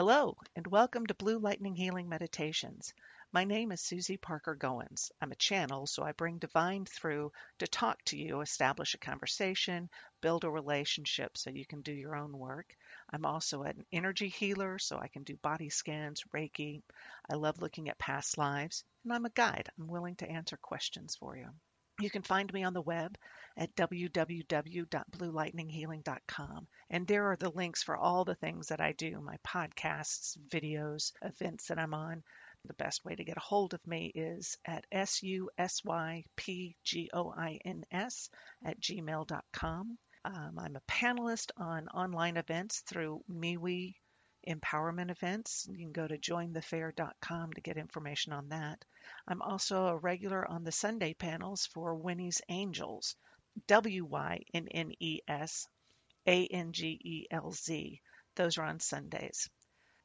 Hello, and welcome to Blue Lightning Healing Meditations. My name is Susy Parker Goins. I'm a channel, so I bring divine through to talk to you, establish a conversation, build a relationship so you can do your own work. I'm also an energy healer, so I can do body scans, Reiki. I love looking at past lives, and I'm a guide. I'm willing to answer questions for you. You can find me on the web at www.bluelightninghealing.com. And there are the links for all the things that I do my podcasts, videos, events that I'm on. The best way to get a hold of me is at S-U-S-Y-P-G-O-I-N-S at gmail.com. Um, I'm a panelist on online events through MeWe empowerment events. You can go to jointhefair.com to get information on that. I'm also a regular on the Sunday panels for Winnie's Angels, W Y N N E S A N G E L Z. Those are on Sundays.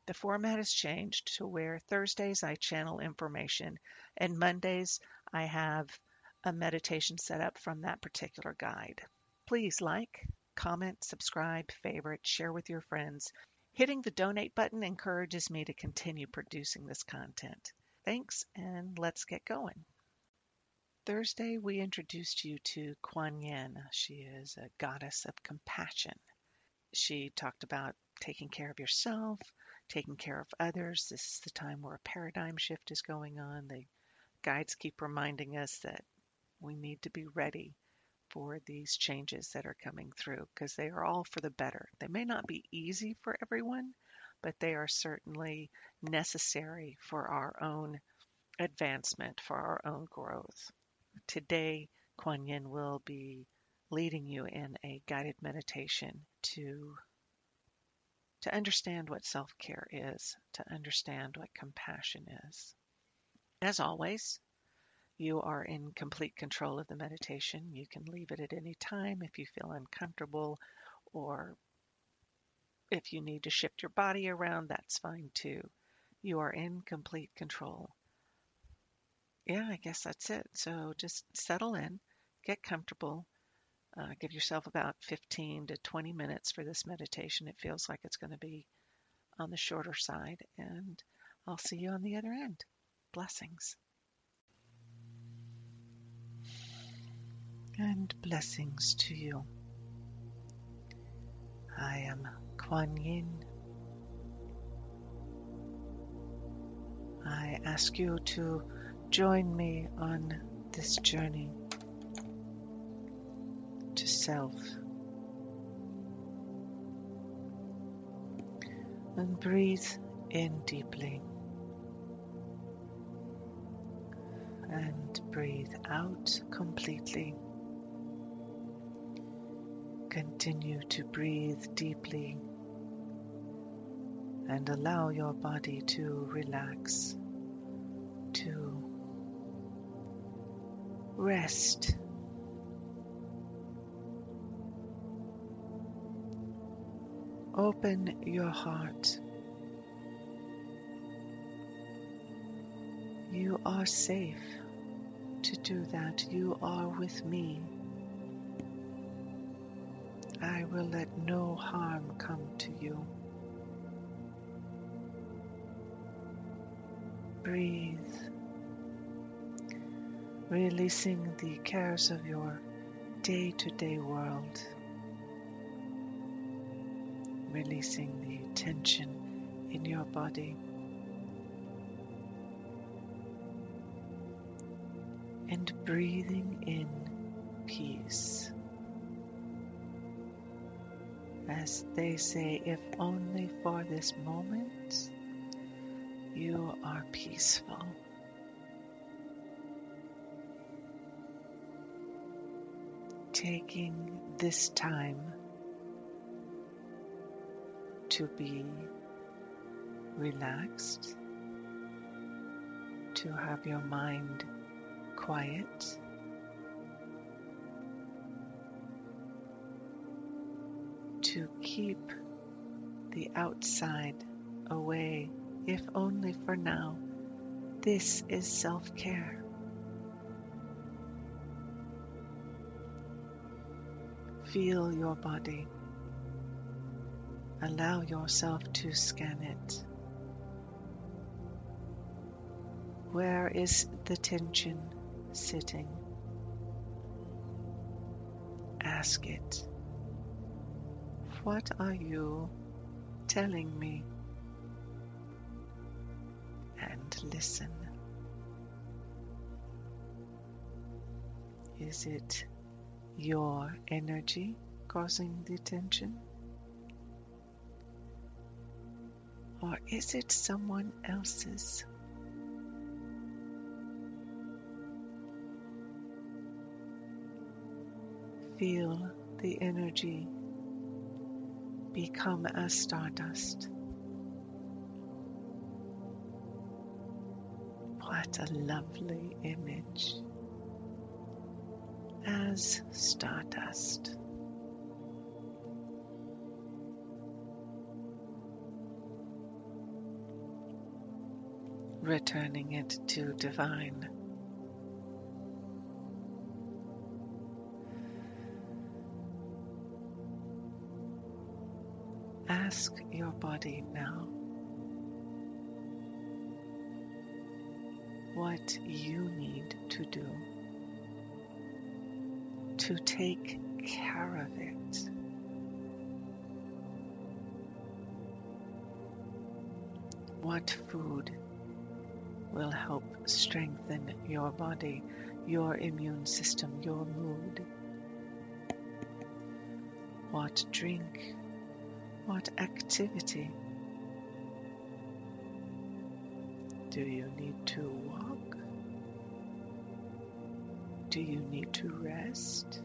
The format has changed to where Thursdays I channel information and Mondays I have a meditation set up from that particular guide. Please like, comment, subscribe, favorite, share with your friends. Hitting the donate button encourages me to continue producing this content. Thanks, and let's get going. Thursday, we introduced you to Kuan Yin. She is a goddess of compassion. She talked about taking care of yourself, taking care of others. This is the time where a paradigm shift is going on. The guides keep reminding us that we need to be ready for these changes that are coming through because they are all for the better. They may not be easy for everyone, but they are certainly necessary for our own advancement, for our own growth. Today, Kuan Yin will be leading you in a guided meditation to to understand what self-care is, to understand what compassion is. As always, you are in complete control of the meditation. You can leave it at any time if you feel uncomfortable or if you need to shift your body around, that's fine too. You are in complete control. Yeah, I guess that's it. So just settle in, get comfortable, uh, give yourself about 15 to 20 minutes for this meditation. It feels like it's going to be on the shorter side, and I'll see you on the other end. Blessings. And blessings to you. I am Kuan Yin. I ask you to join me on this journey to self. And breathe in deeply. And breathe out completely. Continue to breathe deeply and allow your body to relax, to rest. Open your heart. You are safe to do that. You are with me. I will let no harm come to you. Breathe, releasing the cares of your day to day world, releasing the tension in your body. And breathing in peace as they say, if only for this moment you are peaceful. Taking this time to be relaxed, to have your mind quiet to keep the outside away, if only for now. This is self care. Feel your body. Allow yourself to scan it. Where is the tension sitting? Ask it. What are you telling me? And listen. Is it your energy causing the tension? Or is it someone else's? Feel the energy become as stardust. What a lovely image as stardust. Returning it to divine. Ask your body now what you need to do to take care of it. What food will help strengthen your body, your immune system, your mood? What drink, what activity do you need to walk? Do you need to rest?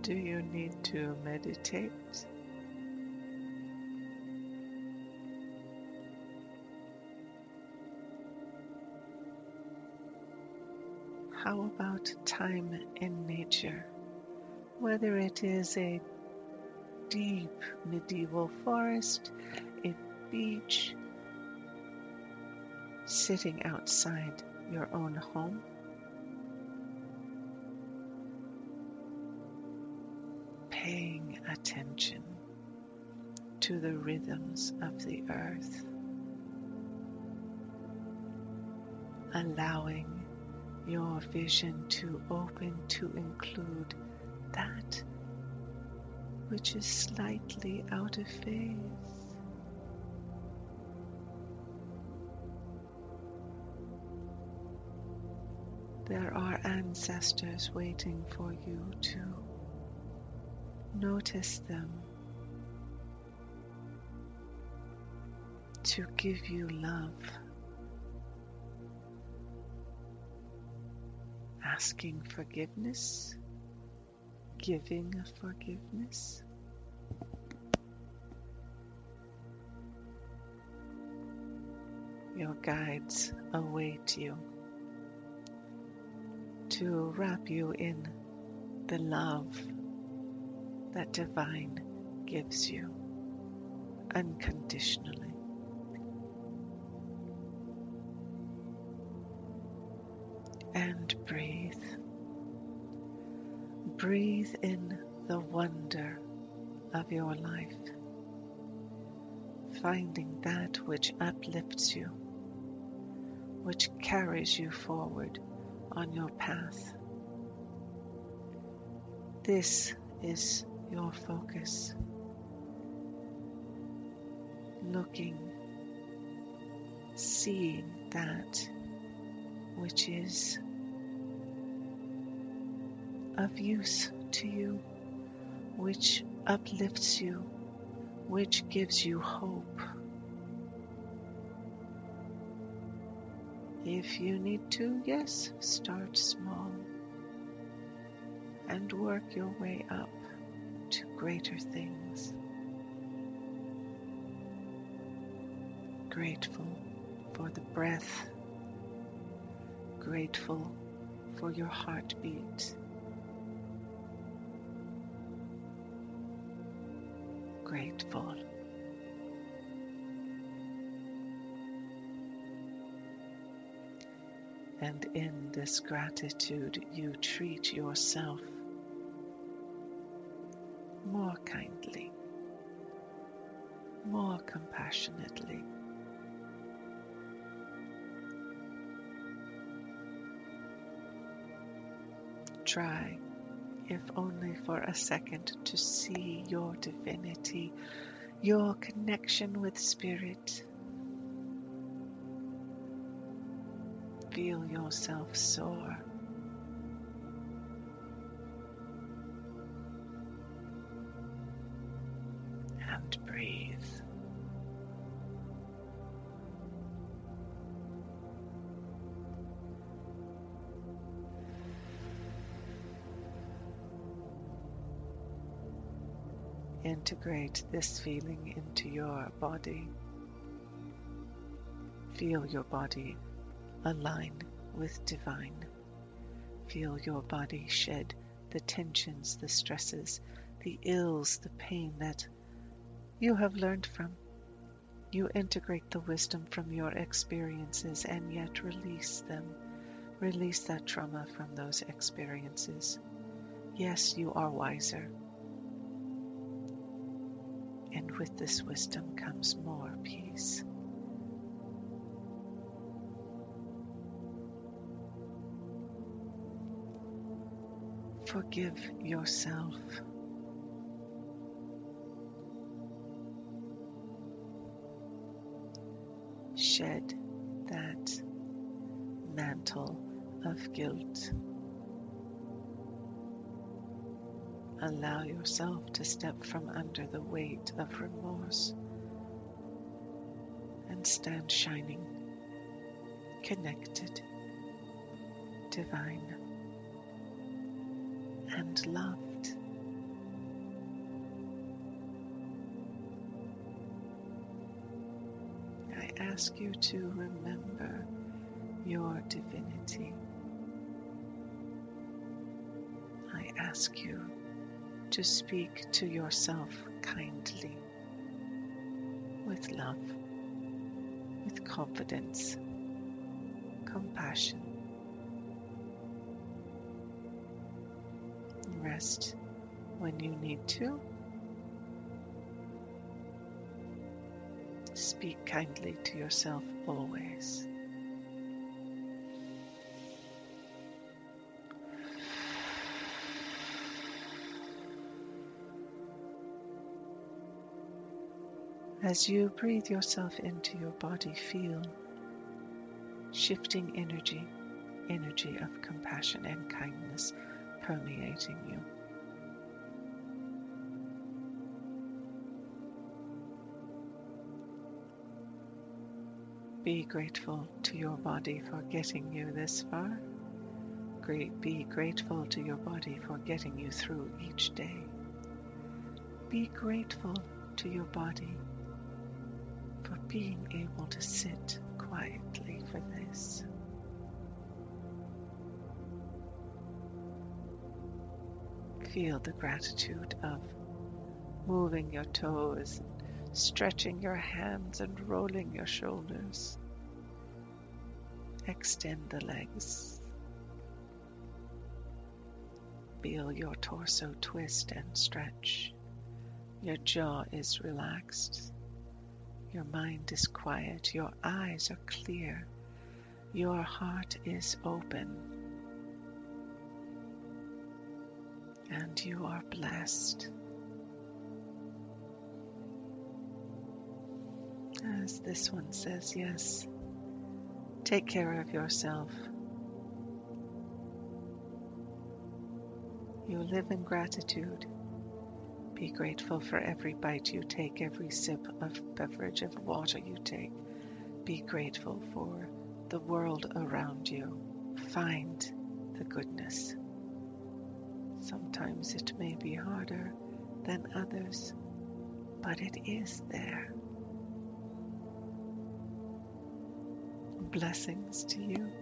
Do you need to meditate? How about time in nature? Whether it is a deep medieval forest, a beach, sitting outside your own home. Paying attention to the rhythms of the earth, allowing your vision to open to include that which is slightly out of phase. There are ancestors waiting for you to notice them, to give you love, asking forgiveness, giving forgiveness. Your guides await you to wrap you in the love that divine gives you unconditionally. And breathe. Breathe in the wonder of your life, finding that which uplifts you, which carries you forward on your path. This is your focus. Looking, seeing that which is of use to you, which uplifts you, which gives you hope. If you need to, yes, start small and work your way up to greater things. Grateful for the breath, grateful for your heartbeat. Grateful. And in this gratitude, you treat yourself more kindly, more compassionately. Try, if only for a second, to see your divinity, your connection with Spirit. Feel yourself soar. Integrate this feeling into your body. Feel your body align with divine. Feel your body shed the tensions, the stresses, the ills, the pain that you have learned from. You integrate the wisdom from your experiences and yet release them. Release that trauma from those experiences. Yes, you are wiser. And with this wisdom comes more peace. Forgive yourself. Shed that mantle of guilt. Allow yourself to step from under the weight of remorse and stand shining, connected, divine, and loved. I ask you to remember your divinity. I ask you to speak to yourself kindly, with love, with confidence, compassion. Rest when you need to. Speak kindly to yourself always. As you breathe yourself into your body, feel shifting energy, energy of compassion and kindness permeating you. Be grateful to your body for getting you this far. Be grateful to your body for getting you through each day. Be grateful to your body being able to sit quietly for this. Feel the gratitude of moving your toes, stretching your hands, and rolling your shoulders. Extend the legs. Feel your torso twist and stretch. Your jaw is relaxed. Your mind is quiet. Your eyes are clear. Your heart is open. And you are blessed. As this one says, yes, take care of yourself. You live in gratitude. Be grateful for every bite you take, every sip of beverage of water you take. Be grateful for the world around you. Find the goodness. Sometimes it may be harder than others, but it is there. Blessings to you.